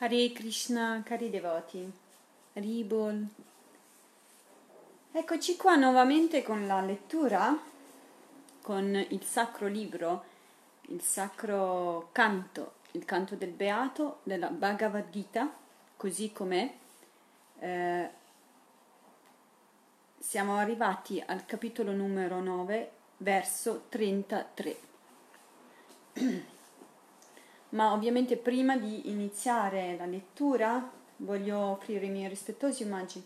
Hare Krishna, cari devoti, Ribol. Eccoci qua nuovamente con la lettura, con il sacro libro, il sacro canto, il canto del Beato della Bhagavad Gita, così com'è. Eh, siamo arrivati al capitolo numero 9, verso 33. Ma ovviamente prima di iniziare la lettura voglio offrire i miei rispettosi omaggi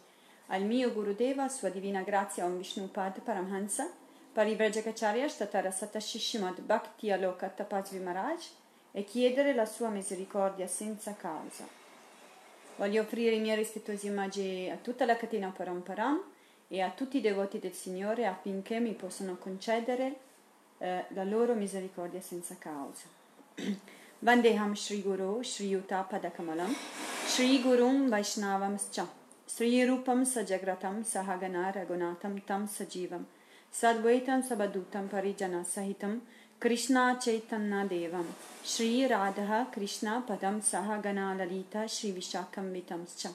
al mio Gurudeva, sua divina grazia Om Vishnupad Paramhansa, Parivrajacacharya Statara Satashishimad Bhakti Aloka Tapasvi Maharaj e chiedere la sua misericordia senza causa. Voglio offrire i miei rispettosi omaggi a tutta la catena Paramparam e a tutti i devoti del Signore affinché mi possano concedere eh, la loro misericordia senza causa. Ragunatam Tam Sajivam. Sadvaitam Sabadutam Parijana Sahitam Krishna Chaitanya Devam. Shri Radha Krishna Padam Sahagana Lalita Shri Vishakam Vitamscha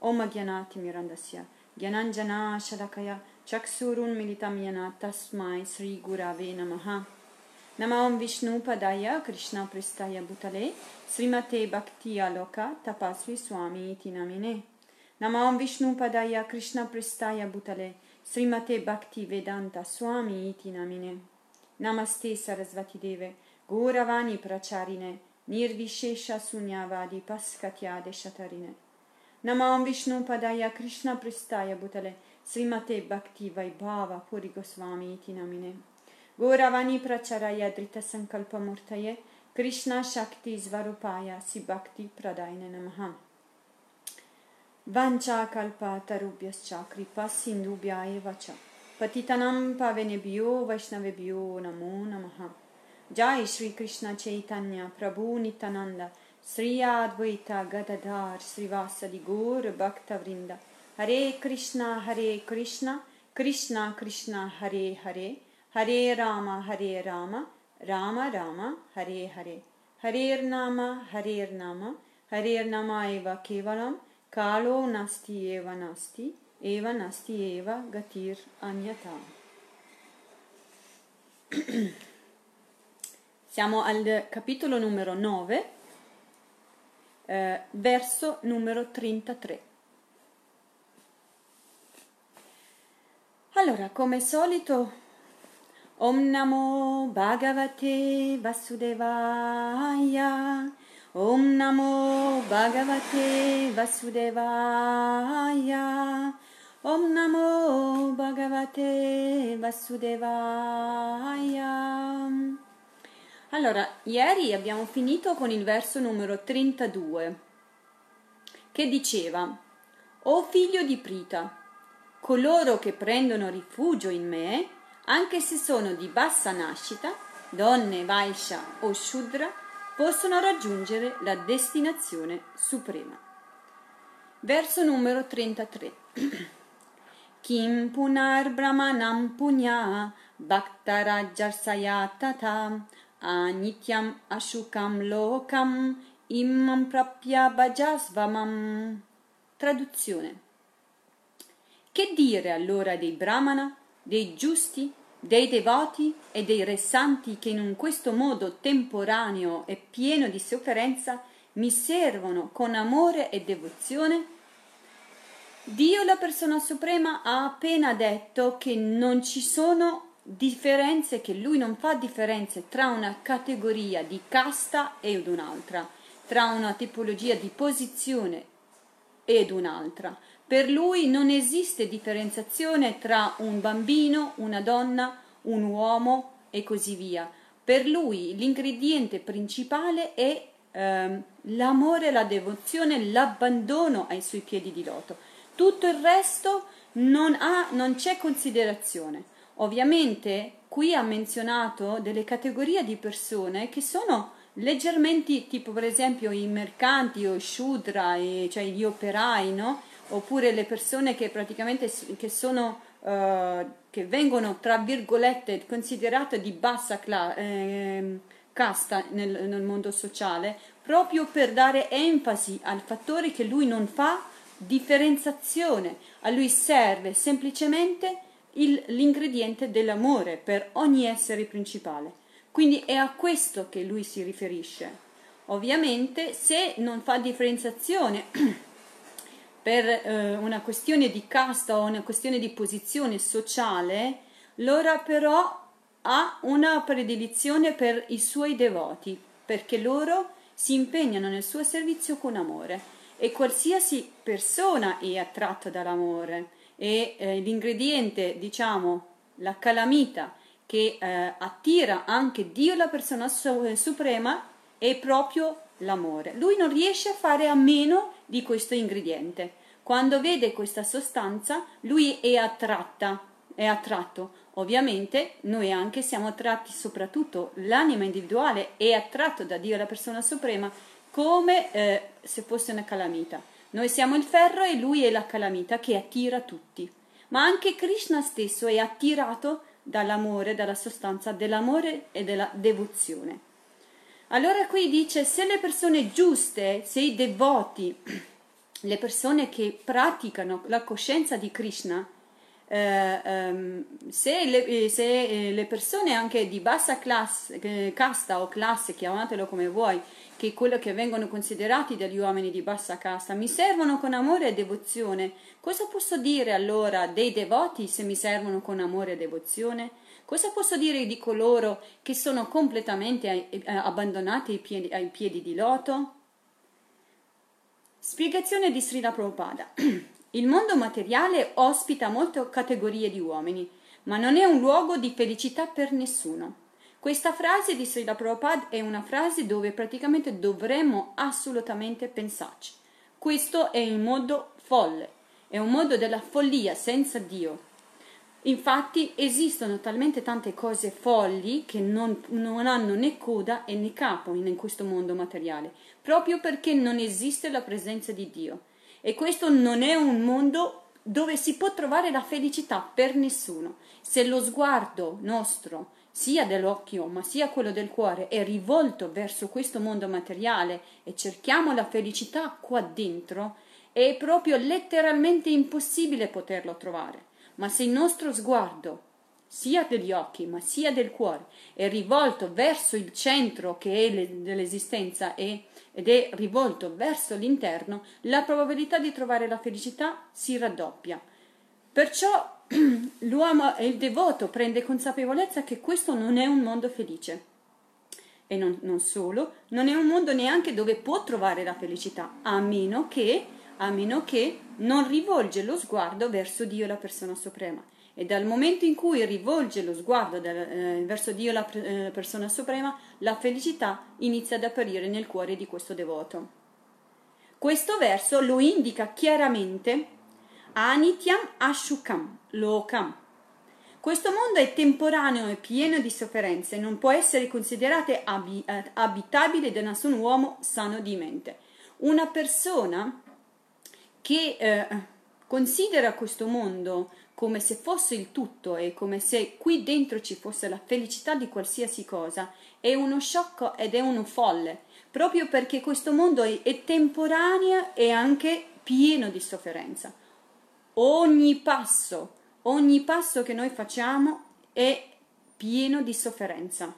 Om Agyanati Mirandasya. Gyananjana Shalakaya. Chaksurun Militam Yana Tasmai Sri Gurave Namaha Namam Vishnu Padaya Krishna Pristaya Bhutale Srimate Bhakti Aloka Tapasvi Swami Iti Namine Namam Vishnu Padaya Krishna Pristaya Bhutale Srimate Bhakti Vedanta Swami Iti Namine Namaste Sarasvati Deve Gauravani Pracharine Nirvishesha Sunyavadi Paskatyade Shatarine Namam Vishnu Padaya Krishna Pristaya Bhutale Srimate Bhakti Vaibhava Puri Goswami Iti ગોરાવાની પ્રચરાય દ્રિત સંકલ્પ મૂર્તયે કૃષ્ણ શક્તિ સ્વરૂપાય શ્રી ભક્તિ પ્રદાય નમઃ વંચાકલ્પતરુભ્યશ્ચ કૃપા સિંધુભ્યા એવ ચ પતિતનમ પાવનેભ્યો વૈષ્ણવેભ્યો નમો નમઃ જય શ્રી કૃષ્ણ ચૈતન્ય પ્રભુ નિત્યાનંદ શ્રી અદ્વૈત ગદધાર શ્રીવાસદિ ગોર ભક્તવૃંદ હરે કૃષ્ણ હરે કૃષ્ણ કૃષ્ણ કૃષ્ણ હરે હરે Hare Rama Hare Rama Rama Rama Hare Hare. Hare Nama Hare Nama. Hare Nama Eva Kevalam Kalo Nasti Eva Nasti Eva Nasti Eva Gatir Anyata. Siamo al capitolo numero 9 eh, verso numero 33 Allora, come solito Om Namo Bhagavate Vasudevaya. Om Namo Bhagavate Vasudevaya. Om Namo Bhagavate Vasudevaya. Allora, ieri abbiamo finito con il verso numero 32 che diceva O figlio di Prita, coloro che prendono rifugio in me anche se sono di bassa nascita, donne, Vaisha o Shudra, possono raggiungere la destinazione suprema. Verso numero 33. Kim punar brahmanam punya bhaktarajarsaya tata anityam ashukam lokam imam prapya bhajasvamam. Traduzione. Che dire allora dei brahmana, dei giusti dei devoti e dei re santi che in questo modo temporaneo e pieno di sofferenza mi servono con amore e devozione? Dio, la persona suprema, ha appena detto che non ci sono differenze, che lui non fa differenze tra una categoria di casta ed un'altra, tra una tipologia di posizione ed un'altra. Per lui non esiste differenziazione tra un bambino, una donna, un uomo e così via. Per lui l'ingrediente principale è eh, l'amore, la devozione, l'abbandono ai suoi piedi di loto. Tutto il resto non, ha, non c'è considerazione. Ovviamente qui ha menzionato delle categorie di persone che sono leggermente, tipo per esempio i mercanti o i shudra, cioè gli operai, no? Oppure le persone che praticamente che sono uh, che vengono tra virgolette considerate di bassa classe eh, casta nel, nel mondo sociale, proprio per dare enfasi al fattore che lui non fa differenziazione, a lui serve semplicemente il, l'ingrediente dell'amore per ogni essere principale. Quindi è a questo che lui si riferisce. Ovviamente se non fa differenziazione per eh, una questione di casta o una questione di posizione sociale, allora però ha una predilizione per i suoi devoti, perché loro si impegnano nel suo servizio con amore. E qualsiasi persona è attratta dall'amore e eh, l'ingrediente, diciamo, la calamita che eh, attira anche Dio, la persona su- suprema, è proprio l'amore. Lui non riesce a fare a meno di questo ingrediente. Quando vede questa sostanza, lui è attratta, è attratto. Ovviamente noi anche siamo attratti, soprattutto l'anima individuale è attratto da Dio, la persona suprema, come eh, se fosse una calamita. Noi siamo il ferro e lui è la calamita che attira tutti. Ma anche Krishna stesso è attirato dall'amore, dalla sostanza dell'amore e della devozione. Allora qui dice se le persone giuste, se i devoti, le persone che praticano la coscienza di Krishna, eh, um, se, le, eh, se, eh, le, persone anche di bassa classe, eh, casta o classe, chiamatelo come vuoi, che quello che vengono considerati dagli uomini di bassa casta, mi servono con amore e devozione, cosa posso dire allora dei devoti se mi servono con amore e devozione? Cosa posso dire di coloro che sono completamente eh, abbandonati ai piedi, ai piedi di loto? Spiegazione di Srila Prabhupada. Il mondo materiale ospita molte categorie di uomini, ma non è un luogo di felicità per nessuno. Questa frase di Srila Prabhupada è una frase dove praticamente dovremmo assolutamente pensarci. Questo è un modo folle, è un modo della follia senza Dio. Infatti esistono talmente tante cose folli che non, non, hanno né coda e né capo in questo mondo materiale, proprio perché non esiste la presenza di Dio. E questo non è un mondo dove si può trovare la felicità per nessuno. Se lo sguardo nostro, sia dell'occhio ma sia quello del cuore, è rivolto verso questo mondo materiale e cerchiamo la felicità qua dentro, è proprio letteralmente impossibile poterlo trovare. Ma se il nostro sguardo, sia degli occhi ma sia del cuore, è rivolto verso il centro che è le, dell'esistenza e ed è rivolto verso l'interno, la probabilità di trovare la felicità si raddoppia. Perciò l'uomo e il devoto prende consapevolezza che questo non è un mondo felice. E non, non, solo, non è un mondo neanche dove può trovare la felicità, a meno che, a meno che non rivolge lo sguardo verso Dio, la persona suprema e dal momento in cui rivolge lo sguardo del, eh, verso Dio, la eh, persona suprema, la felicità inizia ad apparire nel cuore di questo devoto. Questo verso lo indica chiaramente Anityam Ashukam, Lokam. Questo mondo è temporaneo e pieno di sofferenze, non può essere considerato eh, abitabile da nessun uomo sano di mente. Una persona che eh, considera questo mondo come se fosse il tutto e come se qui dentro ci fosse la felicità di qualsiasi cosa, è uno sciocco ed è uno folle, proprio perché questo mondo è, è temporaneo e anche pieno di sofferenza. Ogni passo, ogni passo che noi facciamo è pieno di sofferenza.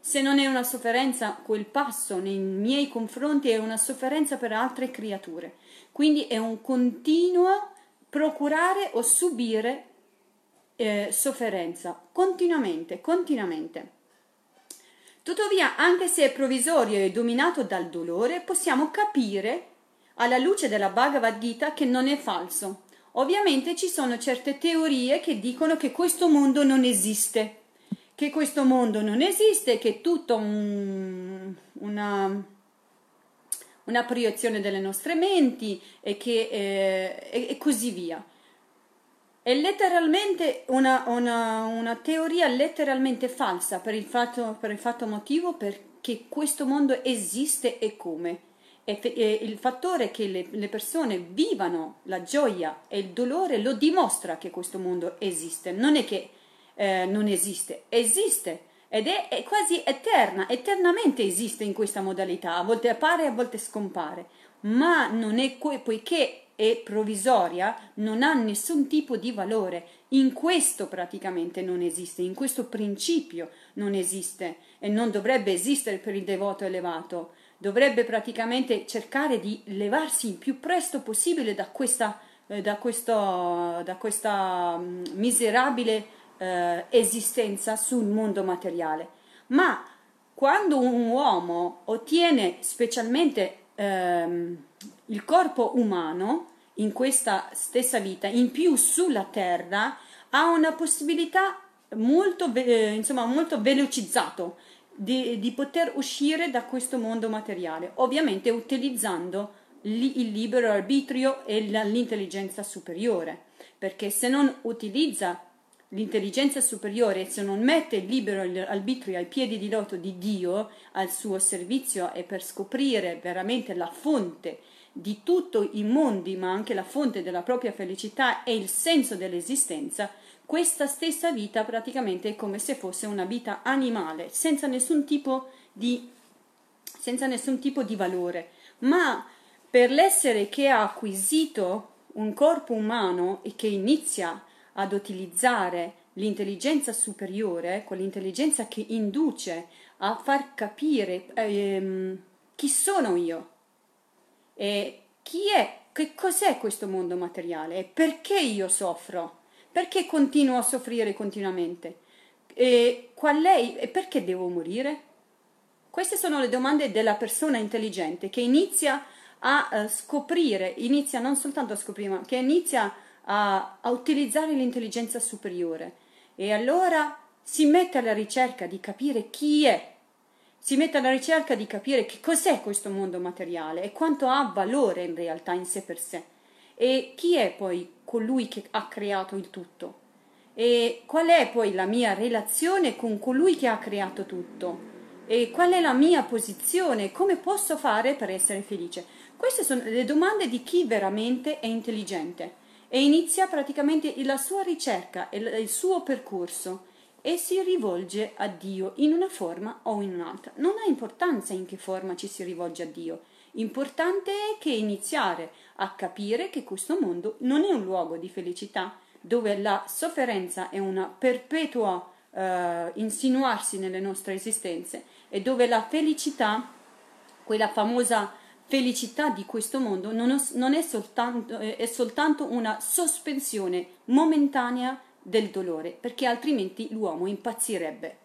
Se non è una sofferenza, quel passo nei miei confronti è una sofferenza per altre creature. Quindi è un continuo procurare o subire eh, sofferenza continuamente, continuamente. Tuttavia, anche se è provvisorio e dominato dal dolore, possiamo capire alla luce della Bhagavad Gita che non è falso. Ovviamente ci sono certe teorie che dicono che questo mondo non esiste, che questo mondo non esiste, che è tutto un, una, una proiezione delle nostre menti e, che, eh, e, e così via. È letteralmente una, una, una, teoria letteralmente falsa per il, fatto, per il fatto motivo perché questo mondo esiste e come. E, e il fattore che le, le, persone vivano la gioia e il dolore lo dimostra che questo mondo esiste. Non è che eh, non esiste, esiste ed è, è quasi eterna, eternamente esiste in questa modalità, a volte appare, a volte scompare, ma non è poiché è provvisoria, non ha nessun tipo di valore. In questo praticamente non esiste, in questo principio non esiste e non dovrebbe esistere per il devoto elevato. Dovrebbe praticamente cercare di levarsi il più presto possibile da questa, eh, da questo, da questa mm, miserabile eh, esistenza sul mondo materiale. Ma quando un uomo ottiene specialmente ehm, il corpo umano in questa stessa vita, in più sulla terra, ha una possibilità molto, eh, insomma, molto velocizzato di, di, poter uscire da questo mondo materiale, ovviamente utilizzando il libero arbitrio e l'intelligenza superiore, perché se non utilizza l'intelligenza superiore, se non mette il libero arbitrio ai piedi di loto di Dio al suo servizio e per scoprire veramente la fonte di tutto i mondi, ma anche la fonte della propria felicità e il senso dell'esistenza, questa stessa vita praticamente è come se fosse una vita animale, senza nessun tipo di, nessun tipo di valore. Ma per l'essere che ha acquisito un corpo umano e che inizia ad utilizzare l'intelligenza superiore, quell'intelligenza che induce a far capire ehm, chi sono io e chi è, che cos'è questo mondo materiale e perché io soffro, perché continuo a soffrire continuamente e qual è e perché devo morire? Queste sono le domande della persona intelligente che inizia a uh, scoprire, inizia non soltanto a scoprire, ma che inizia a a, a utilizzare l'intelligenza superiore. E allora si mette alla ricerca di capire chi è, si mette alla ricerca di capire che cos'è questo mondo materiale e quanto ha valore in realtà in sé per sé. E chi è poi colui che ha creato il tutto? E qual è poi la mia relazione con colui che ha creato tutto? E qual è la mia posizione, come posso fare per essere felice. Queste sono le domande di chi veramente è intelligente e inizia praticamente la sua ricerca e il suo percorso e si rivolge a Dio in una forma o in un'altra. Non ha importanza in che forma ci si rivolge a Dio. Importante è che iniziare a capire che questo mondo non è un luogo di felicità, dove la sofferenza è una perpetua eh, insinuarsi nelle nostre esistenze e dove la felicità, quella famosa felicità di questo mondo non è soltanto, è soltanto una sospensione momentanea del dolore, perché altrimenti l'uomo impazzirebbe.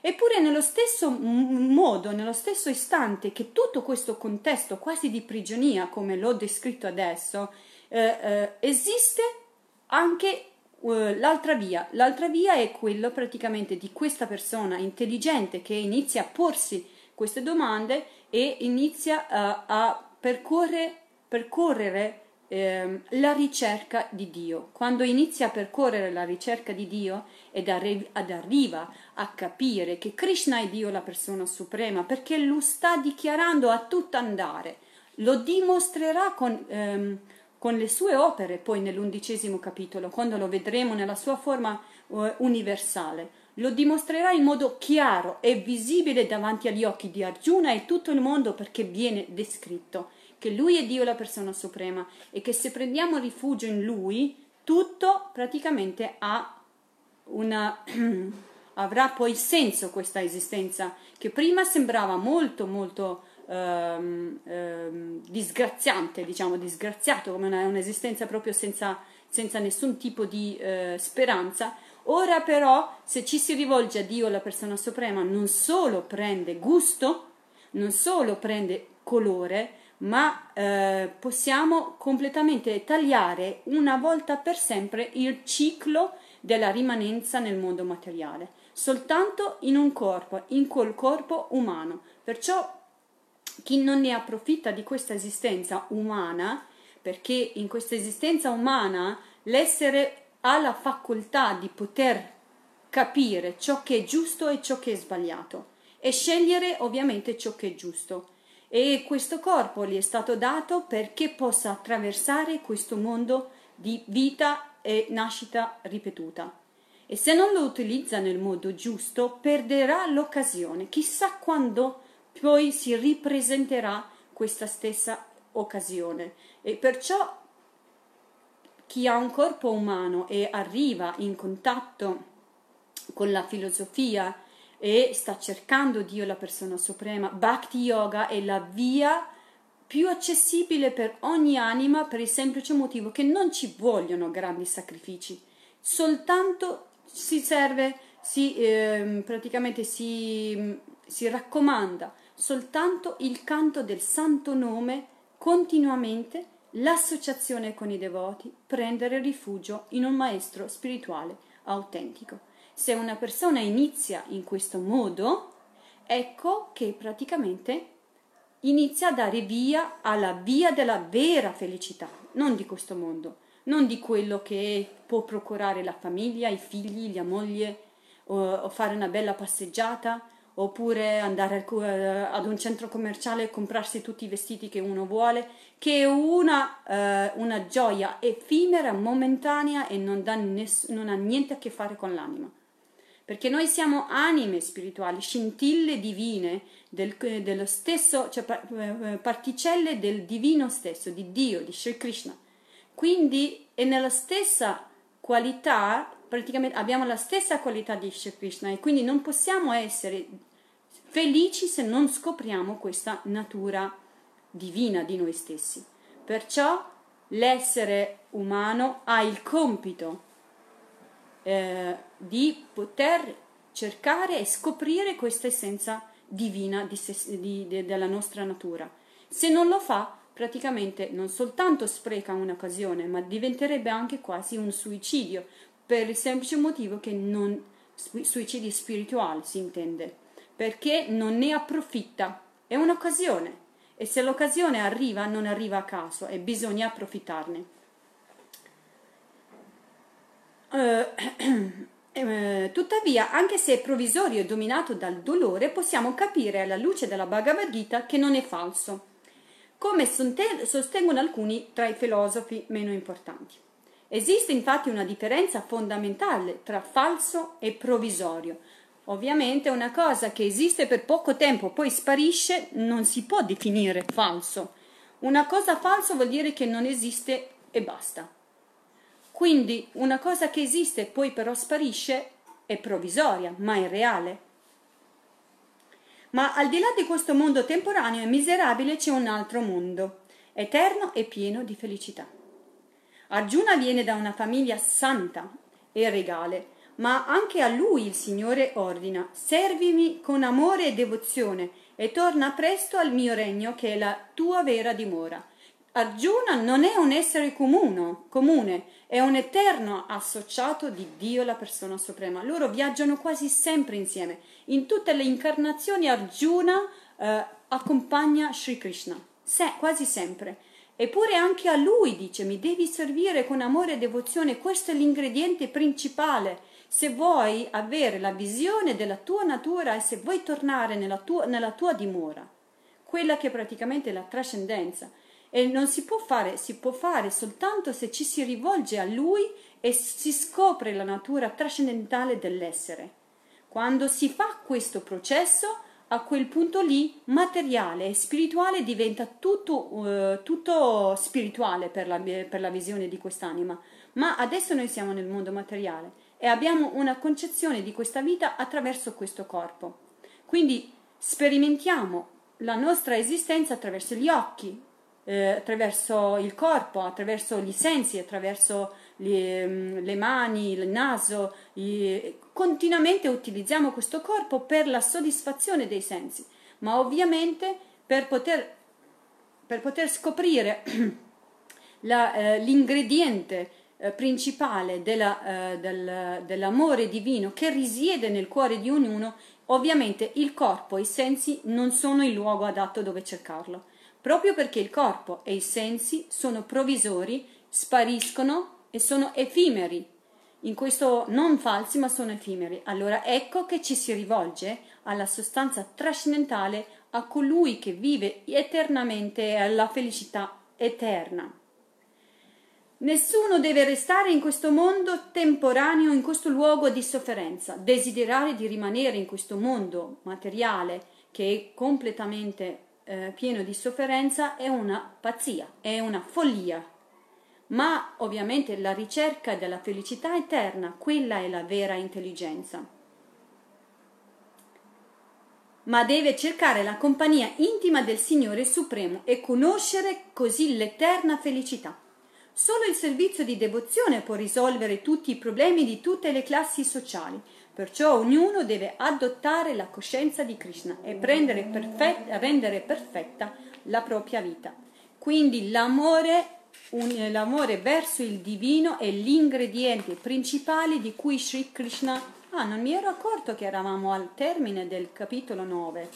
Eppure nello stesso modo, nello stesso istante che tutto questo contesto quasi di prigionia, come l'ho descritto adesso, eh, eh, esiste anche eh, l'altra via. L'altra via è quella praticamente di questa persona intelligente che inizia a porsi queste domande e inizia a, a percorrere, percorrere eh, la ricerca di Dio. Quando inizia a percorrere la ricerca di Dio ed, arri- ed arriva a capire che Krishna è Dio la persona suprema, perché lo sta dichiarando a tutto andare, lo dimostrerà con, ehm, con le sue opere poi nell'undicesimo capitolo, quando lo vedremo nella sua forma uh, universale lo dimostrerà in modo chiaro e visibile davanti agli occhi di Arjuna e tutto il mondo perché viene descritto che lui è Dio la persona suprema e che se prendiamo rifugio in lui tutto praticamente una, avrà poi senso questa esistenza che prima sembrava molto molto ehm, ehm, disgraziante, diciamo disgraziato come una, un'esistenza proprio senza, senza nessun tipo di eh, speranza Ora però, se ci si rivolge a Dio, la persona suprema, non solo prende gusto, non solo prende colore, ma eh, possiamo completamente tagliare una volta per sempre il ciclo della rimanenza nel mondo materiale, soltanto in un corpo, in quel corpo umano. Perciò chi non ne approfitta di questa esistenza umana, perché in questa esistenza umana l'essere ha la facoltà di poter capire ciò che è giusto e ciò che è sbagliato e scegliere ovviamente ciò che è giusto. E questo corpo gli è stato dato perché possa attraversare questo mondo di vita e nascita ripetuta. e se non lo utilizza nel modo giusto perderà l'occasione. Chissà quando poi si ripresenterà questa stessa occasione. E perciò chi ha un corpo umano e arriva in contatto con la filosofia e sta cercando Dio, la persona suprema, Bhakti Yoga è la via più accessibile per ogni anima per il semplice motivo che non ci vogliono grandi sacrifici, soltanto si serve, si, eh, praticamente si, si raccomanda soltanto il canto del santo nome continuamente, l'associazione con i devoti, prendere rifugio in un maestro spirituale autentico. Se una persona inizia in questo modo, ecco che praticamente inizia a dare via alla via della vera felicità, non di questo mondo, non di quello che può procurare la famiglia, i figli, la moglie, o, fare una bella passeggiata, oppure andare ad un centro commerciale e comprarsi tutti i vestiti che uno vuole, che è una, eh, una gioia effimera, momentanea e non, ness- non ha niente a che fare con l'anima perché noi siamo anime spirituali, scintille divine del, dello stesso, cioè eh, particelle del divino stesso, di Dio, di Sri Krishna. Quindi è nella stessa qualità, praticamente abbiamo la stessa qualità di Sri Krishna e quindi non possiamo essere felici se non scopriamo questa natura divina di noi stessi. Perciò l'essere umano ha il compito eh, di poter cercare e scoprire questa essenza divina di se, di, de, della nostra natura. Se non lo fa, praticamente non soltanto spreca un'occasione, ma diventerebbe anche quasi un suicidio, per il semplice motivo che non suicidio spirituale si intende, perché non ne approfitta, è un'occasione e se l'occasione arriva non arriva a caso e bisogna approfittarne. Eh, tuttavia, anche se è provvisorio e dominato dal dolore, possiamo capire alla luce della Bhagavad Gita che non è falso, come sostengono alcuni tra i filosofi meno importanti. Esiste infatti una differenza fondamentale tra falso e provvisorio. Ovviamente una cosa che esiste per poco tempo poi sparisce non si può definire falso. Una cosa falsa vuol dire che non esiste e basta. Quindi una cosa che esiste poi però sparisce è provvisoria, ma è reale. Ma al di là di questo mondo temporaneo e miserabile c'è un altro mondo, eterno e pieno di felicità. Arjuna viene da una famiglia santa e regale, ma anche a lui il Signore ordina: servimi con amore e devozione e torna presto al mio regno che è la tua vera dimora. Arjuna non è un essere comune, comune, è un eterno associato di Dio, la persona suprema. Loro viaggiano quasi sempre insieme. In tutte le incarnazioni Arjuna eh, accompagna Sri Krishna, Se, quasi sempre. Eppure anche a lui dice mi devi servire con amore e devozione, questo è l'ingrediente principale. Se vuoi avere la visione della tua natura e se vuoi tornare nella tua, nella tua dimora, quella che è praticamente la trascendenza e non si può fare, si può fare soltanto se ci si rivolge a Lui e si scopre la natura trascendentale dell'essere. Quando si fa questo processo, a quel punto lì materiale e spirituale diventa tutto, uh, tutto spirituale per la, per la visione di quest'anima. Ma adesso noi siamo nel mondo materiale e abbiamo una concezione di questa vita attraverso questo corpo. Quindi sperimentiamo la nostra esistenza attraverso gli occhi, eh, attraverso il corpo, attraverso i sensi, attraverso le, le mani, il naso. I, continuamente utilizziamo questo corpo per la soddisfazione dei sensi, ma ovviamente per poter, per poter scoprire la, eh, l'ingrediente eh, principale della, eh, del, dell'amore divino che risiede nel cuore di ognuno, ovviamente il corpo e i sensi non sono il luogo adatto dove cercarlo proprio perché il corpo e i sensi sono provvisori, spariscono e sono effimeri. In questo non falsi, ma sono effimeri. Allora ecco che ci si rivolge alla sostanza trascendentale, a colui che vive eternamente alla felicità eterna. Nessuno deve restare in questo mondo temporaneo, in questo luogo di sofferenza. Desiderare di rimanere in questo mondo materiale che è completamente eh, pieno di sofferenza è una pazzia, è una follia. Ma ovviamente la ricerca della felicità eterna, quella è la vera intelligenza. Ma deve cercare la compagnia intima del Signore Supremo e conoscere così l'eterna felicità. Solo il servizio di devozione può risolvere tutti i problemi di tutte le classi sociali, perciò ognuno deve adottare la coscienza di Krishna e perfet- rendere perfetta la propria vita. Quindi l'amore, un, l'amore verso il divino è l'ingrediente principale di cui Sri Krishna... Ah, non mi ero accorto che eravamo al termine del capitolo 9.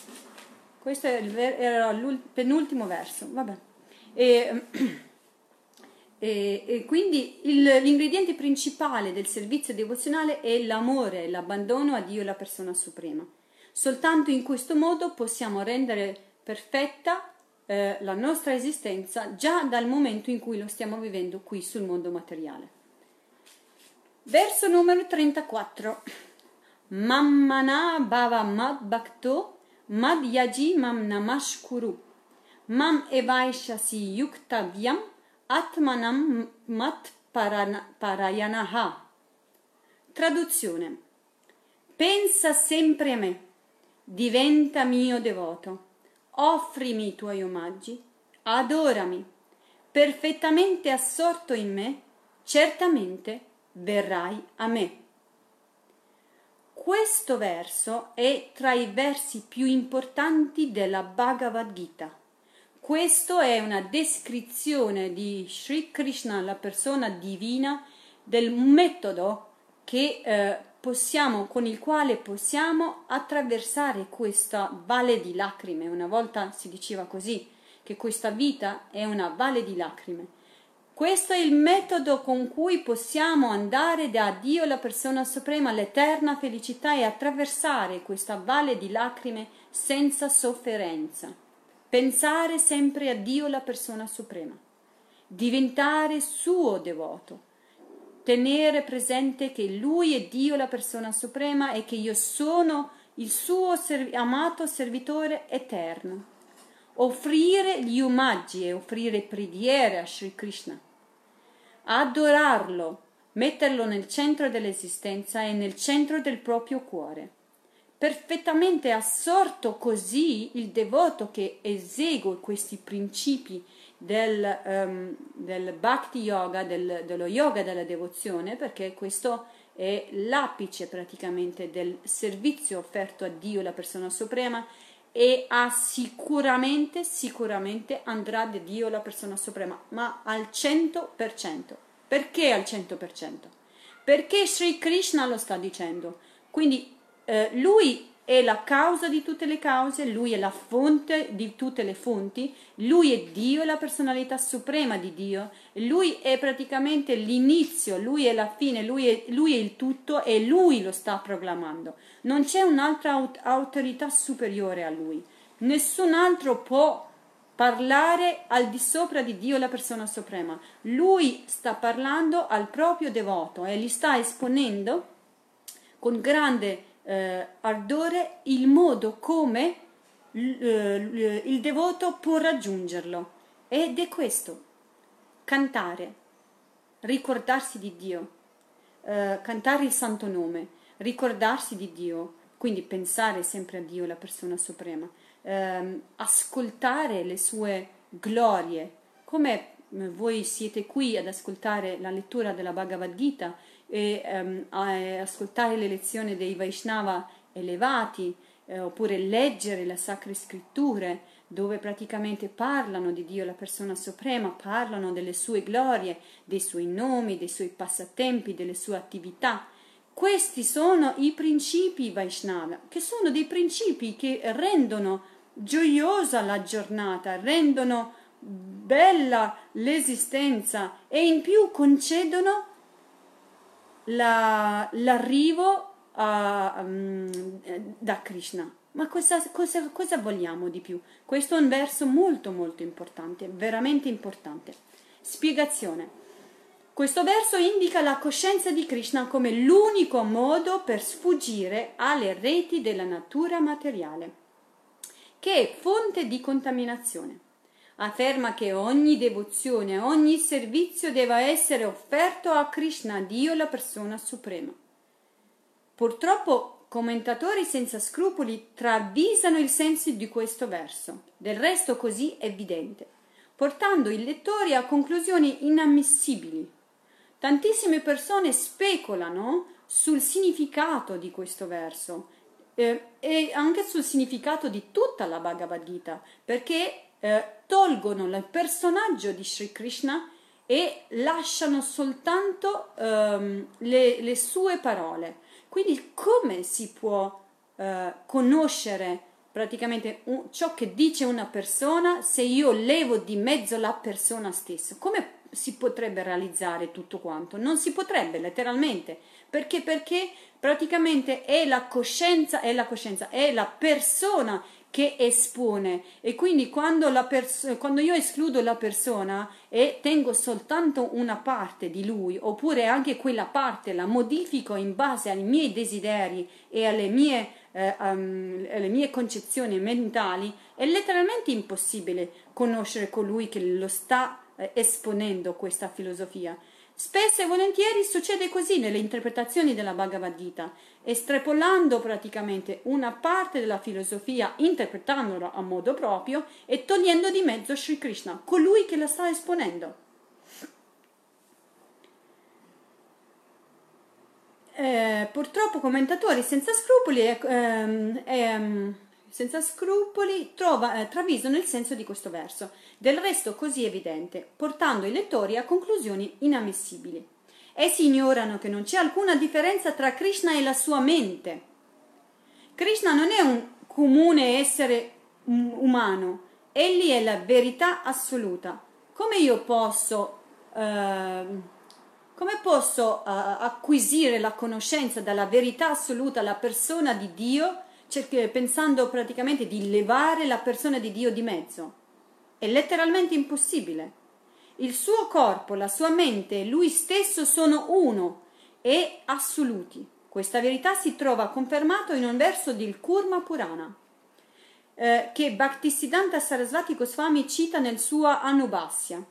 Questo era il penultimo verso. Vabbè. E, E, e quindi il, l'ingrediente principale del servizio devozionale è l'amore, l'abbandono a Dio, la persona suprema. Soltanto in questo modo possiamo rendere perfetta eh, la nostra esistenza già dal momento in cui lo stiamo vivendo qui sul mondo materiale. Verso numero 34. Mammana bhava mad bhakto mad yaji mam namashkuru mam evaishasi yuktavyam Atmanam Mat Parayanaha. Traduzione. Pensa sempre a me, diventa mio devoto, offrimi i tuoi omaggi, adorami, perfettamente assorto in me, certamente verrai a me. Questo verso è tra i versi più importanti della Bhagavad Gita questo è una descrizione di Sri Krishna, la persona divina, del metodo che, eh, possiamo, con il quale possiamo attraversare questa valle di lacrime. Una volta si diceva così, che questa vita è una valle di lacrime. Questo è il metodo con cui possiamo andare da Dio, la persona suprema, all'eterna felicità e attraversare questa valle di lacrime senza sofferenza. Pensare sempre a Dio la persona suprema, diventare suo devoto, tenere presente che Lui è Dio la persona suprema e che io sono il suo serv- amato servitore eterno, offrire gli omaggi e offrire preghiere a Sri Krishna, adorarlo, metterlo nel centro dell'esistenza e nel centro del proprio cuore. Perfettamente assorto così il devoto che esegue questi principi del, um, del bhakti yoga, del, dello yoga della devozione, perché questo è l'apice praticamente del servizio offerto a Dio, la persona suprema, e ha sicuramente, sicuramente andrà da Dio la persona suprema, ma al 100%. Perché al 100%? Perché Sri Krishna lo sta dicendo. Quindi eh, lui è la causa di tutte le cause, lui è la fonte di tutte le fonti, lui è Dio, è la personalità suprema di Dio, lui è praticamente l'inizio, lui è la fine, lui è, lui è il tutto e lui lo sta proclamando. Non c'è un'altra aut- autorità superiore a lui. Nessun altro può parlare al di sopra di Dio, la persona suprema. Lui sta parlando al proprio devoto e gli sta esponendo con grande eh, ardore il modo come eh, il devoto può raggiungerlo. Ed è questo, cantare, ricordarsi di Dio, eh, cantare il santo nome, ricordarsi di Dio, quindi pensare sempre a Dio, la persona suprema, ehm, ascoltare le sue glorie, come voi siete qui ad ascoltare la lettura della Bhagavad Gita e um, ascoltare le lezioni dei Vaishnava elevati eh, oppure leggere le sacre scritture dove praticamente parlano di Dio, la persona suprema, parlano delle sue glorie, dei suoi nomi, dei suoi passatempi, delle sue attività. Questi sono i principi Vaishnava, che sono dei principi che rendono gioiosa la giornata, rendono bella l'esistenza e in più concedono la, l'arrivo a, um, da Krishna. Ma cosa, cosa, cosa vogliamo di più? Questo è un verso molto molto importante, veramente importante. Spiegazione. Questo verso indica la coscienza di Krishna come l'unico modo per sfuggire alle reti della natura materiale, che è fonte di contaminazione. Afferma che ogni devozione, ogni servizio deve essere offerto a Krishna, Dio la persona suprema. Purtroppo commentatori senza scrupoli travisano il senso di questo verso, del resto così evidente, portando i lettori a conclusioni inammissibili Tantissime persone speculano sul significato di questo verso eh, e anche sul significato di tutta la Bhagavad Gita, perché eh, tolgono il personaggio di Sri Krishna e lasciano soltanto ehm, le, le, sue parole. Quindi come si può eh, conoscere praticamente un, ciò che dice una persona se io levo di mezzo la persona stessa? Come si potrebbe realizzare tutto quanto? Non si potrebbe letteralmente, perché? Perché praticamente è la coscienza, è la coscienza, è la persona che espone e quindi quando, pers- quando, io escludo la persona e tengo soltanto una parte di lui oppure anche quella parte la modifico in base ai miei desideri e alle mie, eh, um, alle mie concezioni mentali è letteralmente impossibile conoscere colui che lo sta eh, esponendo questa filosofia. Spesso e volentieri succede così nelle interpretazioni della Bhagavad Gita, estrapolando praticamente una parte della filosofia, interpretandola a modo proprio e togliendo di mezzo Sri Krishna, colui che la sta esponendo. Eh, purtroppo commentatori senza scrupoli eh, eh, senza scrupoli trova, eh, travisano il senso di questo verso, del resto così evidente, portando i lettori a conclusioni inammissibili. Essi ignorano che non c'è alcuna differenza tra Krishna e la sua mente. Krishna non è un comune essere umano, egli è la verità assoluta. Come io posso, eh, come posso eh, acquisire la conoscenza della verità assoluta, la persona di Dio, pensando praticamente di levare la persona di Dio di mezzo. È letteralmente impossibile. Il suo corpo, la sua mente e lui stesso sono uno e assoluti. Questa verità si trova confermato in un verso del Kurma Purana eh, che Bhaktisiddhanta Sarasvati Goswami cita nel suo Anubhasya.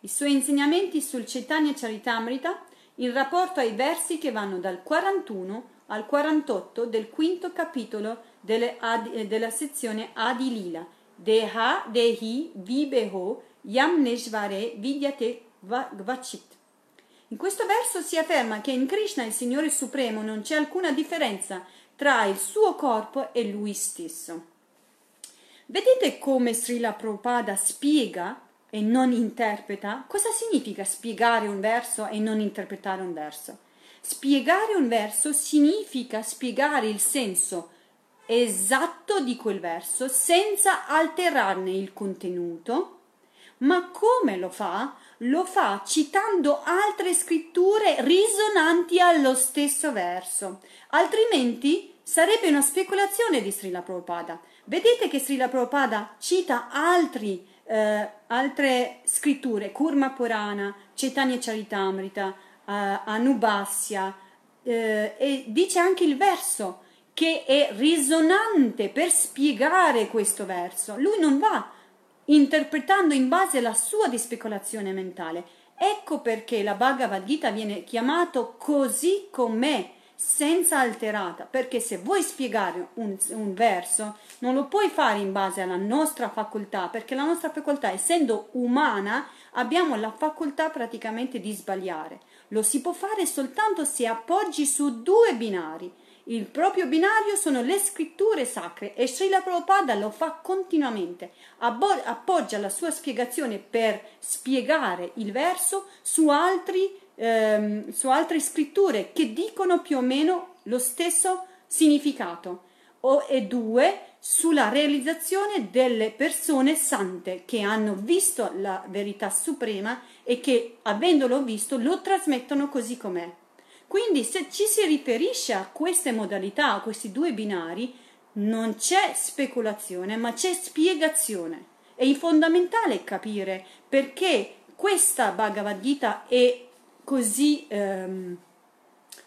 I suoi insegnamenti sul Chaitanya Charitamrita in rapporto ai versi che vanno dal 41 al 48 del quinto capitolo Adi, della sezione Adi Lila, Deha Dehi Vibeho Yam Neshvare Vidyate Vachit. In questo verso si afferma che in Krishna, il Signore Supremo, non c'è alcuna differenza tra il suo corpo e lui stesso. Vedete come Srila Prabhupada spiega e non interpreta? Cosa significa spiegare un verso e non interpretare un verso? Spiegare un verso significa spiegare il senso esatto di quel verso senza alterarne il contenuto, ma come lo fa? Lo fa citando altre scritture risonanti allo stesso verso, altrimenti sarebbe una speculazione di Srila Prabhupada. Vedete che Srila Prabhupada cita altri, eh, altre scritture, Kurma Purana, Chaitanya Charitamrita, uh, Anubassia eh, e dice anche il verso che è risonante per spiegare questo verso. Lui non va interpretando in base alla sua speculazione mentale. Ecco perché la Bhagavad Gita viene chiamato così com'è, senza alterata, perché se vuoi spiegare un, un, verso non lo puoi fare in base alla nostra facoltà, perché la nostra facoltà, essendo umana, abbiamo la facoltà praticamente di sbagliare. Lo si può fare soltanto se appoggi su due binari. Il proprio binario sono le scritture sacre e Srila Prabhupada lo fa continuamente. Appoggia la sua spiegazione per spiegare il verso su, altri, ehm, su altre scritture che dicono più o meno lo stesso significato. O, e due, sulla realizzazione delle persone sante che hanno visto la verità suprema e che, avendolo visto, lo trasmettono così com'è. Quindi, se ci si riferisce a queste modalità, a questi due binari, non c'è speculazione, ma c'è spiegazione. È fondamentale capire perché questa Bhagavad Gita è così ehm,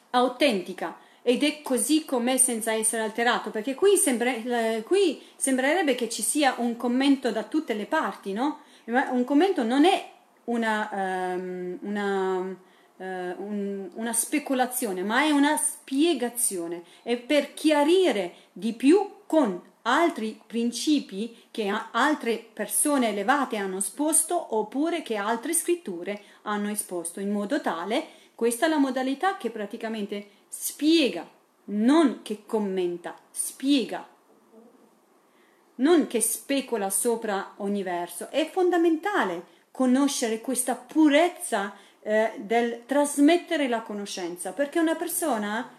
autentica ed è così com'è senza essere alterato, perché qui, sembra, eh, qui sembrerebbe che ci sia un commento da tutte le parti, no? Un commento non è una, um, una, uh, un, una speculazione, ma è una spiegazione, è per chiarire di più con altri principi che altre persone elevate hanno esposto oppure che altre scritture hanno esposto, in modo tale, questa è la modalità che praticamente spiega, non che commenta, spiega, non che specula sopra ogni verso. È fondamentale conoscere questa purezza eh, del trasmettere la conoscenza, perché una persona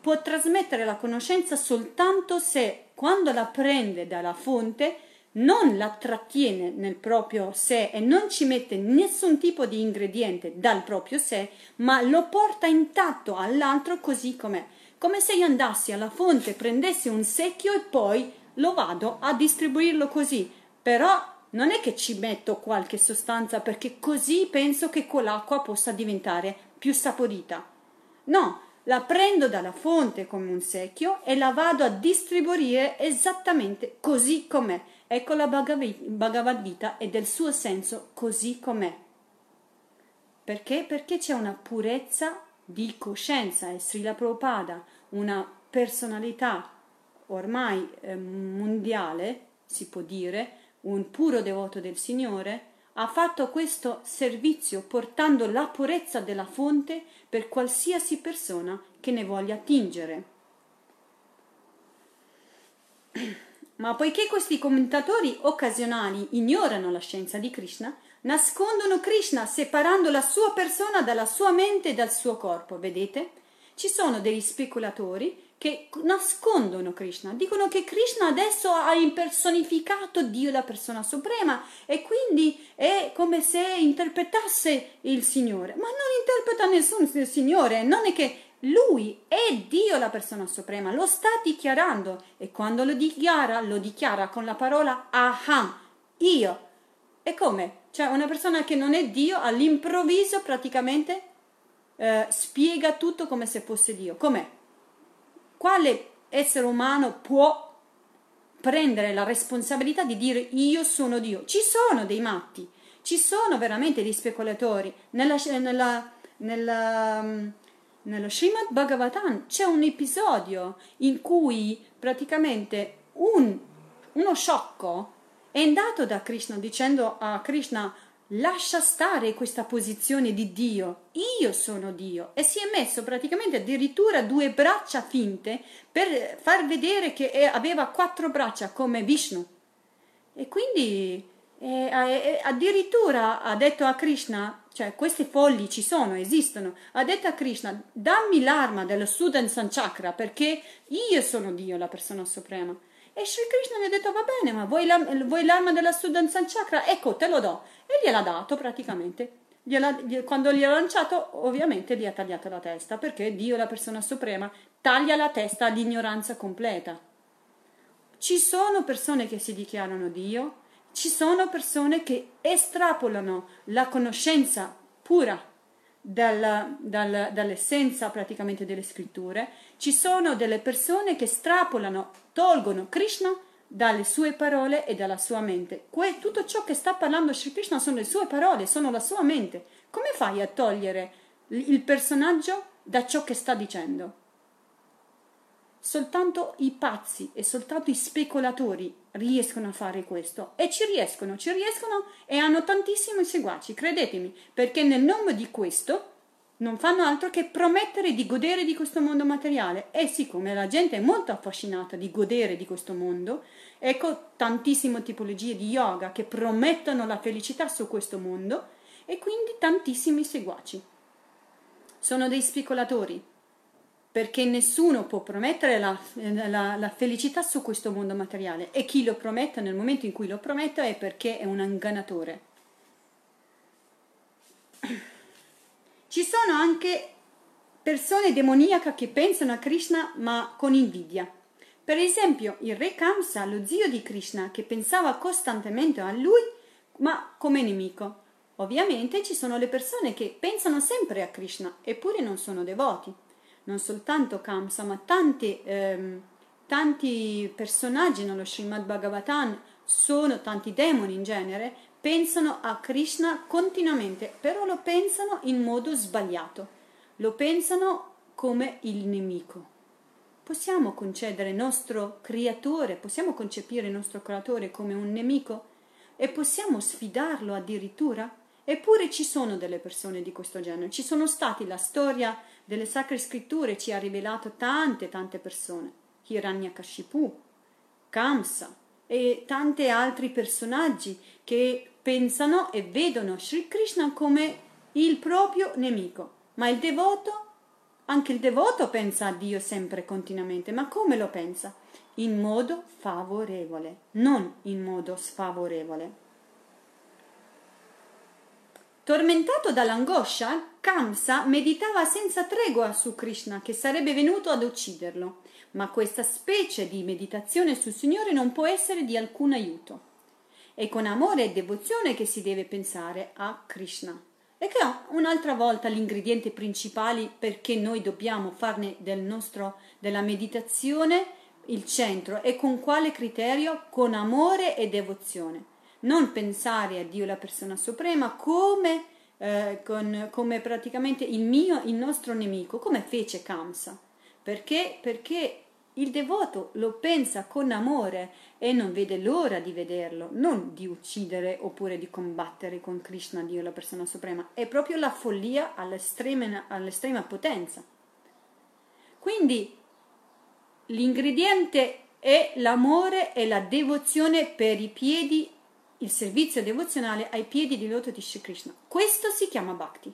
può trasmettere la conoscenza soltanto se quando la prende dalla fonte non la trattiene nel proprio sé e non ci mette nessun tipo di ingrediente dal proprio sé, ma lo porta intatto all'altro così com'è. Come se io andassi alla fonte, prendessi un secchio e poi lo vado a distribuirlo così. Però non è che ci metto qualche sostanza perché così penso che quell'acqua possa diventare più saporita. No, la prendo dalla fonte come un secchio e la vado a distribuire esattamente così com'è Ecco la Bhagavad Gita e del suo senso così com'è. Perché? Perché c'è una purezza di coscienza e Srila Prabhupada, una personalità ormai eh, mondiale, si può dire, un puro devoto del Signore, ha fatto questo servizio portando la purezza della fonte per qualsiasi persona che ne voglia attingere. Ma poiché questi commentatori occasionali ignorano la scienza di Krishna, nascondono Krishna separando la sua persona dalla sua mente e dal suo corpo, vedete? Ci sono degli speculatori che nascondono Krishna, dicono che Krishna adesso ha impersonificato Dio la persona suprema e quindi è come se interpretasse il Signore, ma non interpreta nessun Signore, non è che lui è Dio la persona suprema, lo sta dichiarando e quando lo dichiara, lo dichiara con la parola aham, io. E come? Cioè una persona che non è Dio all'improvviso praticamente eh, spiega tutto come se fosse Dio. Com'è? Quale essere umano può prendere la responsabilità di dire io sono Dio? Ci sono dei matti, ci sono veramente dei speculatori. Nella, nella, nella nello Srimad Bhagavatam c'è un episodio in cui praticamente un, uno sciocco è andato da Krishna dicendo a Krishna lascia stare questa posizione di Dio, io sono Dio e si è messo praticamente addirittura due braccia finte per far vedere che aveva quattro braccia come Vishnu e quindi eh, addirittura ha detto a Krishna cioè, questi folli ci sono, esistono. Ha detto a Krishna, dammi l'arma dello Sudanshan Chakra perché io sono Dio, la persona suprema. E Sri Krishna gli ha detto, va bene, ma vuoi, la, vuoi l'arma della Sudanshan Chakra? Ecco, te lo do. E gliel'ha dato praticamente. Gliela, quando gliel'ha lanciato, ovviamente gli ha tagliato la testa, perché Dio, la persona suprema, taglia la testa all'ignoranza completa. Ci sono persone che si dichiarano Dio, ci sono persone che estrapolano la conoscenza pura dal, dal, dall'essenza praticamente delle scritture, ci sono delle persone che estrapolano, tolgono Krishna dalle sue parole e dalla sua mente. Que, tutto ciò che sta parlando Sri Krishna sono le sue parole, sono la sua mente. Come fai a togliere il personaggio da ciò che sta dicendo? Soltanto i pazzi e soltanto i speculatori riescono a fare questo. E ci riescono, ci riescono e hanno tantissimi seguaci, credetemi, perché nel nome di questo non fanno altro che promettere di godere di questo mondo materiale. E siccome la gente è molto affascinata di godere di questo mondo, ecco tantissime tipologie di yoga che promettono la felicità su questo mondo e quindi tantissimi seguaci. Sono dei speculatori, perché nessuno può promettere la, la, la, felicità su questo mondo materiale e chi lo promette nel momento in cui lo promette è perché è un ingannatore. Ci sono anche persone demoniache che pensano a Krishna ma con invidia. Per esempio il re Kamsa, lo zio di Krishna, che pensava costantemente a lui ma come nemico. Ovviamente ci sono le persone che pensano sempre a Krishna eppure non sono devoti. Non soltanto Kamsa, ma tanti, ehm, tanti personaggi nello Srimad Bhagavatam sono tanti demoni in genere, pensano a Krishna continuamente, però lo pensano in modo sbagliato, lo pensano come il nemico. Possiamo concedere il nostro creatore, possiamo concepire il nostro creatore come un nemico e possiamo sfidarlo addirittura? Eppure ci sono delle persone di questo genere, ci sono stati, la storia delle sacre scritture ci ha rivelato tante, tante persone, Hiranyakashipu, Kamsa e tanti altri personaggi che pensano e vedono Sri Krishna come il proprio nemico, ma il devoto, anche il devoto pensa a Dio sempre continuamente, ma come lo pensa? In modo favorevole, non in modo sfavorevole. Tormentato dall'angoscia, Kamsa meditava senza tregua su Krishna che sarebbe venuto ad ucciderlo, ma questa specie di meditazione sul Signore non può essere di alcun aiuto. È con amore e devozione che si deve pensare a Krishna. E che è un'altra volta l'ingrediente principale perché noi dobbiamo farne del nostro, della meditazione il centro e con quale criterio? Con amore e devozione non pensare a Dio la persona suprema come, eh, con, come praticamente il mio, il nostro nemico, come fece Kamsa. Perché? Perché il devoto lo pensa con amore e non vede l'ora di vederlo, non di uccidere oppure di combattere con Krishna, Dio la persona suprema. È proprio la follia all'estrema, all'estrema potenza. Quindi l'ingrediente è l'amore e la devozione per i piedi il servizio devozionale ai piedi di loto di Shri Krishna. Questo si chiama bhakti.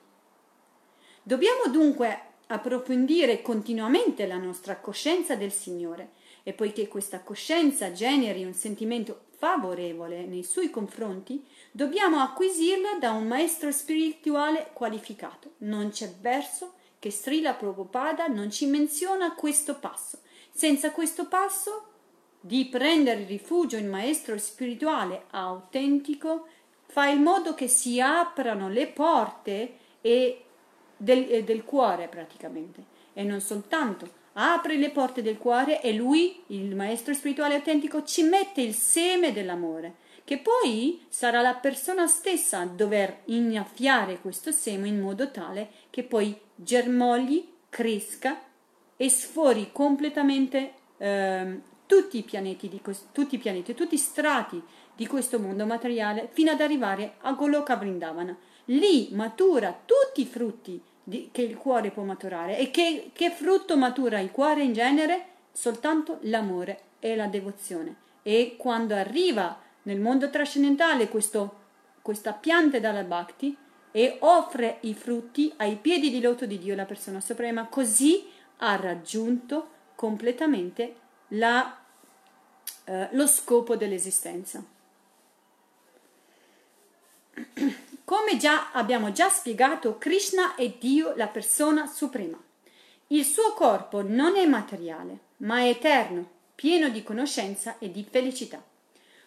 Dobbiamo dunque approfondire continuamente la nostra coscienza del Signore e poiché questa coscienza generi un sentimento favorevole nei suoi confronti, dobbiamo acquisirla da un maestro spirituale qualificato. Non c'è verso che Srila Prabhupada non ci menziona questo passo. Senza questo passo di prendere rifugio in maestro spirituale autentico fa in modo che si aprano le porte e del, del cuore praticamente. E non soltanto apre le porte del cuore e lui, il maestro spirituale autentico, ci mette il seme dell'amore, che poi sarà la persona stessa a dover innaffiare questo seme in modo tale che poi germogli, cresca e sfori completamente eh, tutti i pianeti, di, tutti i pianeti, tutti i strati di questo mondo materiale fino ad arrivare a Goloka Vrindavana. Lì matura tutti i frutti di, che il cuore può maturare. E che, che frutto matura il cuore in genere? Soltanto l'amore e la devozione. E quando arriva nel mondo trascendentale questo, questa pianta dalla Bhakti e offre i frutti ai piedi di loto di Dio, la persona suprema, così ha raggiunto completamente la eh, lo scopo dell'esistenza. Come già abbiamo già spiegato, Krishna è Dio, la persona suprema. Il suo corpo non è materiale, ma è eterno, pieno di conoscenza e di felicità.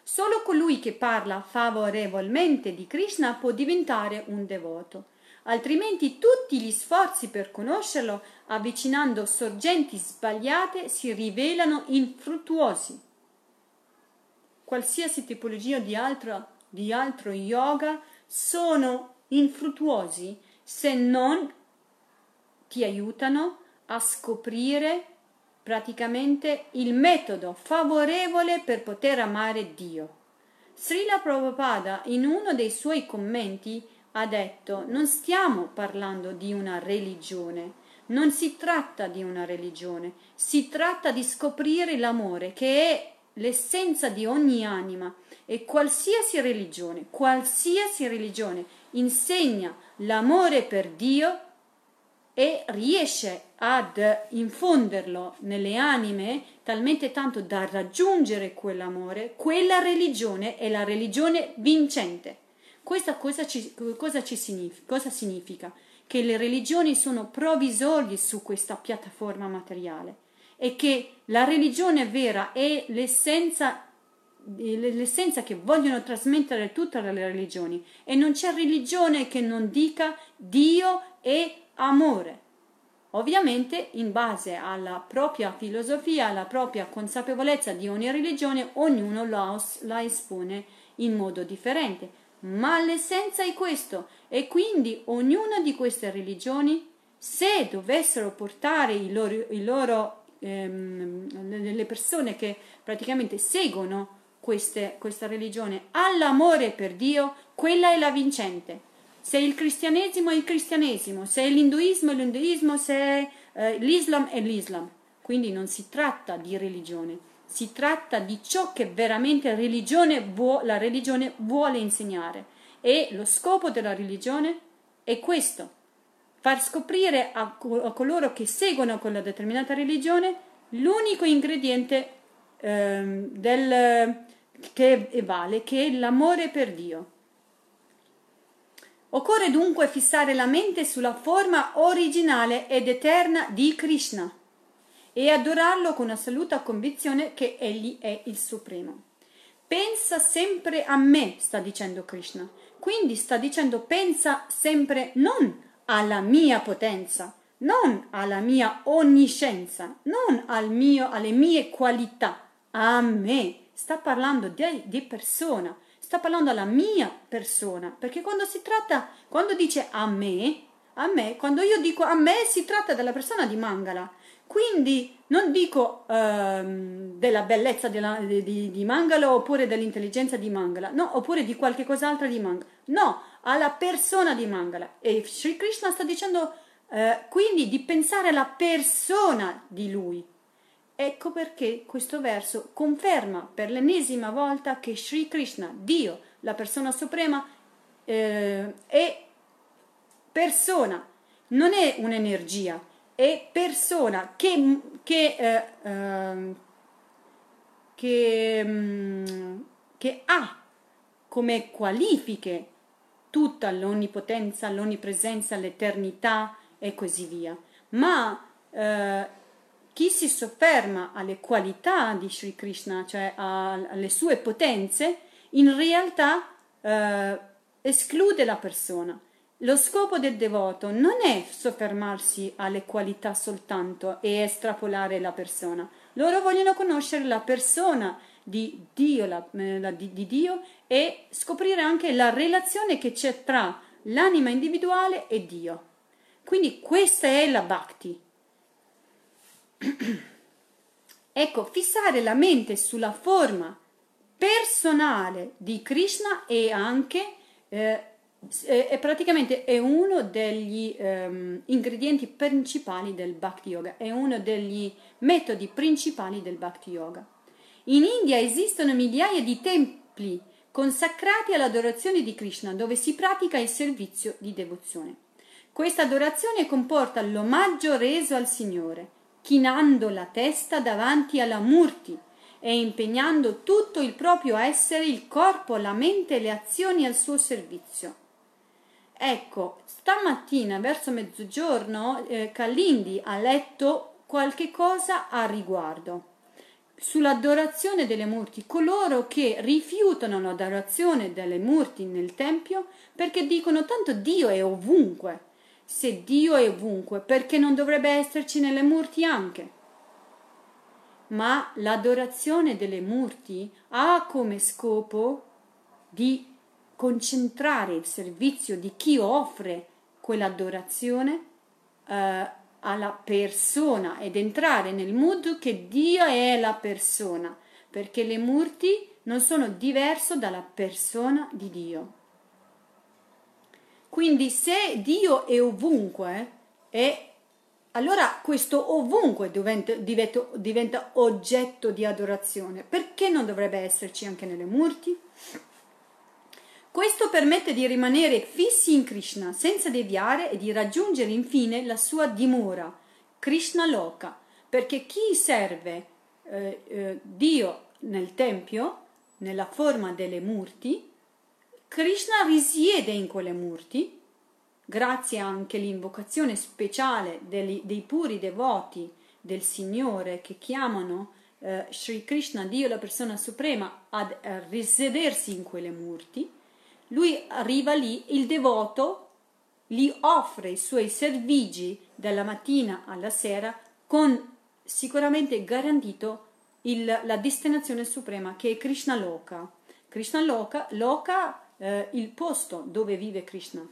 Solo colui che parla favorevolmente di Krishna può diventare un devoto, altrimenti tutti gli sforzi per conoscerlo, avvicinando sorgenti sbagliate, si rivelano infruttuosi qualsiasi tipologia di altro, di altro yoga sono infruttuosi se non ti aiutano a scoprire praticamente il metodo favorevole per poter amare Dio. Srila Prabhupada in uno dei suoi commenti ha detto non stiamo parlando di una religione, non si tratta di una religione, si tratta di scoprire l'amore che è l'essenza di ogni anima e qualsiasi religione, qualsiasi religione insegna l'amore per Dio e riesce ad infonderlo nelle anime talmente tanto da raggiungere quell'amore, quella religione è la religione vincente. Questa cosa, ci, cosa, ci significa, cosa significa? Che le religioni sono provvisorie su questa piattaforma materiale e che la religione vera è l'essenza l'essenza che vogliono trasmettere tutte le religioni e non c'è religione che non dica Dio è amore. Ovviamente, in base alla propria filosofia, alla propria consapevolezza di ogni religione, ognuno la, la espone in modo differente. Ma l'essenza è questo, e quindi ognuna di queste religioni, se dovessero portare i loro, i loro ehm, le persone che praticamente seguono queste, questa religione all'amore per Dio, quella è la vincente se il cristianesimo è il cristianesimo, se l'induismo è l'induismo, se eh, l'islam è l'islam. Quindi non si tratta di religione, si tratta di ciò che veramente religione vuo, la religione vuole insegnare. E lo scopo della religione è questo, far scoprire a, a coloro che seguono quella determinata religione l'unico ingrediente eh, del, che vale, che è l'amore per Dio. Occorre dunque fissare la mente sulla forma originale ed eterna di Krishna e adorarlo con assoluta convinzione che egli è il Supremo. Pensa sempre a me, sta dicendo Krishna. Quindi sta dicendo pensa sempre non alla mia potenza, non alla mia onniscienza, non al mio, alle mie qualità, a me. Sta parlando di, di persona. Sta parlando alla mia persona, perché quando si tratta, quando dice a me, a me, quando io dico a me si tratta della persona di Mangala, quindi non dico ehm, della bellezza della, di, di, Mangala oppure dell'intelligenza di Mangala, no, oppure di qualche cos'altro di Mangala, no, alla persona di Mangala. E Sri Krishna sta dicendo eh, quindi di pensare alla persona di lui, Ecco perché questo verso conferma per l'ennesima volta che Sri Krishna, Dio, la persona suprema, eh, è persona, non è un'energia, è persona che, che, eh, eh, che, mm, che ha come qualifiche tutta l'onnipotenza, l'onnipresenza, l'eternità e così via. Ma eh, chi si sofferma alle qualità di Sri Krishna, cioè alle sue potenze, in realtà eh, esclude la persona. Lo scopo del devoto non è soffermarsi alle qualità soltanto e estrapolare la persona. Loro vogliono conoscere la persona di Dio, la, eh, la, di, di Dio e scoprire anche la relazione che c'è tra l'anima individuale e Dio. Quindi questa è la bhakti, ecco, fissare la mente sulla forma personale di Krishna è anche eh, è praticamente è uno degli um, ingredienti principali del Bhakti Yoga, è uno degli metodi principali del Bhakti Yoga. In India esistono migliaia di templi consacrati all'adorazione di Krishna dove si pratica il servizio di devozione. Questa adorazione comporta l'omaggio reso al Signore, chinando la testa davanti alla Murti e impegnando tutto il proprio essere, il corpo, la mente e le azioni al suo servizio. Ecco, stamattina verso mezzogiorno eh, Calindi ha letto qualche cosa a riguardo sull'adorazione delle murti, coloro che rifiutano l'adorazione delle murti nel Tempio perché dicono tanto Dio è ovunque se Dio è ovunque, perché non dovrebbe esserci nelle murti anche? Ma l'adorazione delle murti ha come scopo di concentrare il servizio di chi offre quell'adorazione eh, alla persona ed entrare nel mood che Dio è la persona, perché le murti non sono diverse dalla persona di Dio. Quindi se Dio è ovunque, è, allora questo ovunque diventa, diventa, diventa oggetto di adorazione. Perché non dovrebbe esserci anche nelle murti? Questo permette di rimanere fissi in Krishna senza deviare e di raggiungere infine la sua dimora, Krishna Loka, perché chi serve eh, eh, Dio nel Tempio, nella forma delle murti, Krishna risiede in quelle murti, grazie anche all'invocazione speciale dei, dei puri devoti del Signore che chiamano eh, Sri Krishna, Dio la persona suprema, ad eh, risedersi in quelle murti, lui arriva lì, il devoto gli offre i suoi servigi dalla mattina alla sera con sicuramente garantito il, la destinazione suprema che è Krishna Loka. Krishna Loka, Loka eh, il posto dove vive Krishna.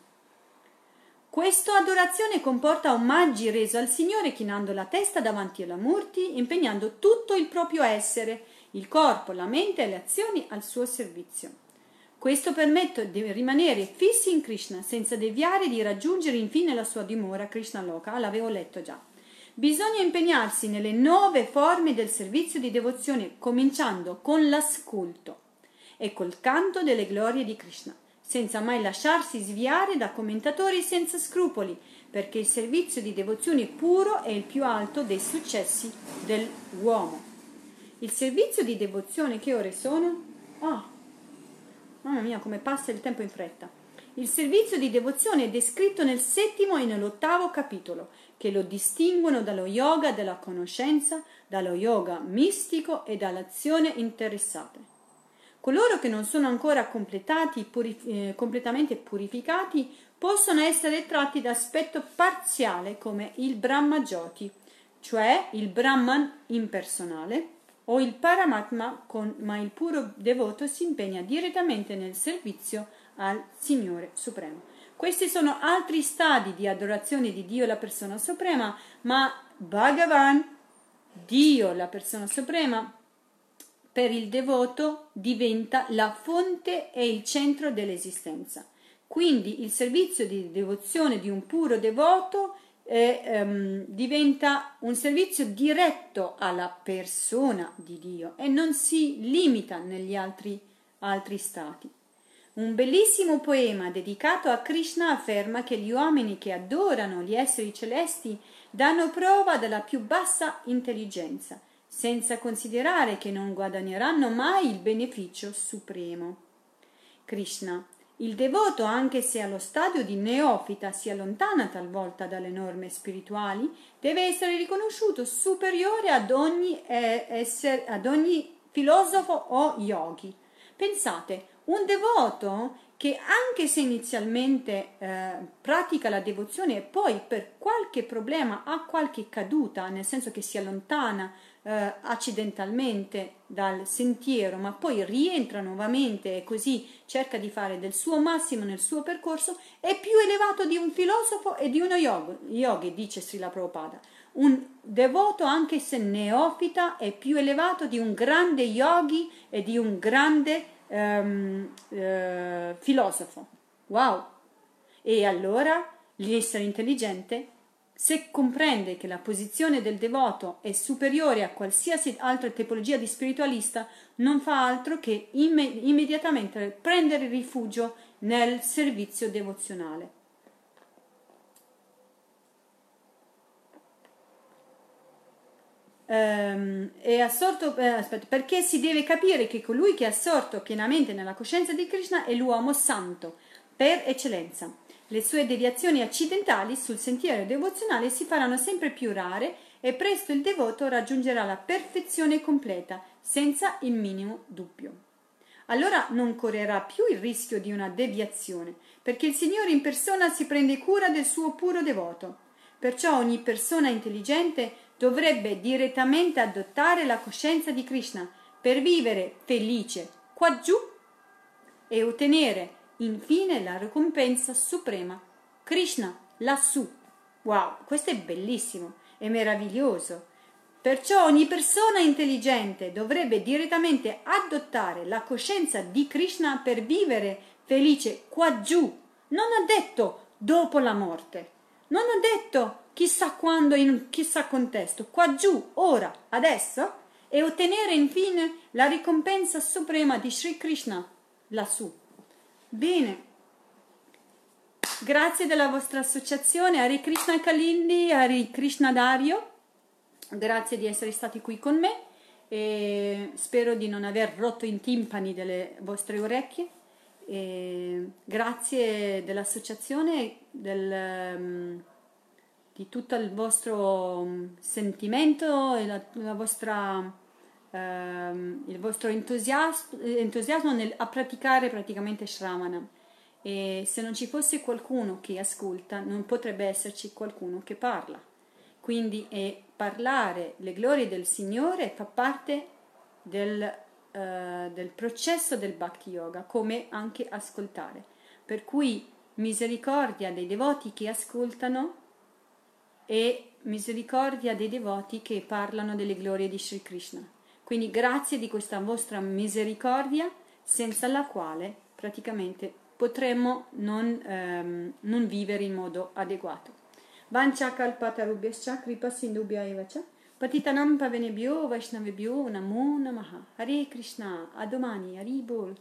Questa adorazione comporta omaggi resi al Signore chinando la testa davanti alla Murti, impegnando tutto il proprio essere, il corpo, la mente e le azioni al suo servizio. Questo permette di rimanere fissi in Krishna senza deviare di raggiungere infine la sua dimora Krishna Loka, l'avevo letto già. Bisogna impegnarsi nelle nuove forme del servizio di devozione, cominciando con l'ascolto e col canto delle glorie di Krishna senza mai lasciarsi sviare da commentatori senza scrupoli, perché il servizio di devozione puro è il più alto dei successi dell'uomo. Il servizio di devozione che ore sono? Oh, mamma mia, come passa il tempo in fretta. Il servizio di devozione è descritto nel settimo e nell'ottavo capitolo, che lo distinguono dallo yoga della conoscenza, dallo yoga mistico e dall'azione interessata. Coloro che non sono ancora purif- eh, completamente purificati possono essere tratti da aspetto parziale come il Brahma Jyoti, cioè il Brahman impersonale, o il Paramatma, con, ma il puro devoto si impegna direttamente nel servizio al Signore Supremo. Questi sono altri stadi di adorazione di Dio, la persona suprema, ma Bhagavan, Dio, la persona suprema, per il devoto diventa la fonte e il centro dell'esistenza. Quindi il servizio di devozione di un puro devoto eh, ehm, diventa un servizio diretto alla persona di Dio e non si limita negli altri, altri stati. Un bellissimo poema dedicato a Krishna afferma che gli uomini che adorano gli esseri celesti danno prova della più bassa intelligenza senza considerare che non guadagneranno mai il beneficio supremo. Krishna, il devoto, anche se allo stadio di neofita si allontana talvolta dalle norme spirituali, deve essere riconosciuto superiore ad ogni, eh, essere, ad ogni filosofo o yogi. Pensate, un devoto che anche se inizialmente eh, pratica la devozione e poi per qualche problema ha qualche caduta, nel senso che si allontana eh, accidentalmente dal sentiero, ma poi rientra nuovamente e così cerca di fare del suo massimo nel suo percorso, è più elevato di un filosofo e di uno yogi, dice Srila Prabhupada. Un devoto, anche se neofita, è più elevato di un grande yogi e di un grande um, uh, filosofo. Wow! E allora l'essere intelligente se comprende che la posizione del devoto è superiore a qualsiasi altra tipologia di spiritualista, non fa altro che imme- immediatamente prendere rifugio nel servizio devozionale. È assorto, eh, aspetta, perché si deve capire che colui che è assorto pienamente nella coscienza di Krishna è l'uomo santo per eccellenza. Le sue deviazioni accidentali sul sentiero devozionale si faranno sempre più rare e presto il devoto raggiungerà la perfezione completa, senza il minimo dubbio. Allora non correrà più il rischio di una deviazione, perché il Signore in persona si prende cura del suo puro devoto. Perciò ogni persona intelligente dovrebbe direttamente adottare la coscienza di Krishna per vivere felice qua giù e ottenere infine la ricompensa suprema. Krishna, lassù. Wow, questo è bellissimo, è meraviglioso. Perciò ogni persona intelligente dovrebbe direttamente adottare la coscienza di Krishna per vivere felice qua giù. Non ha detto dopo la morte. Non ha detto chissà quando in chissà contesto. Qua giù, ora, adesso. E ottenere infine la ricompensa suprema di Sri Krishna lassù. Bene, grazie della vostra associazione Hari Krishna Kalindi, Hari Krishna Dario, grazie di essere stati qui con me e spero di non aver rotto i timpani delle vostre orecchie. E grazie dell'associazione, del, mm, di tutto il vostro mm, sentimento e la, la vostra ehm, il vostro entusiasmo, entusiasmo nel, a praticare praticamente Shravanam. E se non ci fosse qualcuno che ascolta, non potrebbe esserci qualcuno che parla. Quindi eh, parlare le glorie del Signore fa parte del, eh, del processo del Bhakti Yoga, come anche ascoltare. Per cui misericordia dei devoti che ascoltano e misericordia dei devoti che parlano delle glorie di Sri Krishna. Quindi grazie di questa vostra misericordia senza la quale praticamente potremmo non, ehm, non vivere in modo adeguato. Vancha kalpatarubhyascha kripa sindubhya evacha ಪತಿತನಂ ಪವೆನೆ ಭ್ಯೋ ವೈಷ್ಣವೆಭ್ಯೋ ನಮೋ ನಮಃ ಹರೇ ಕೃಷ್ಣ ಅದುಮಾನಿ ಹರಿ ಬೋಲ್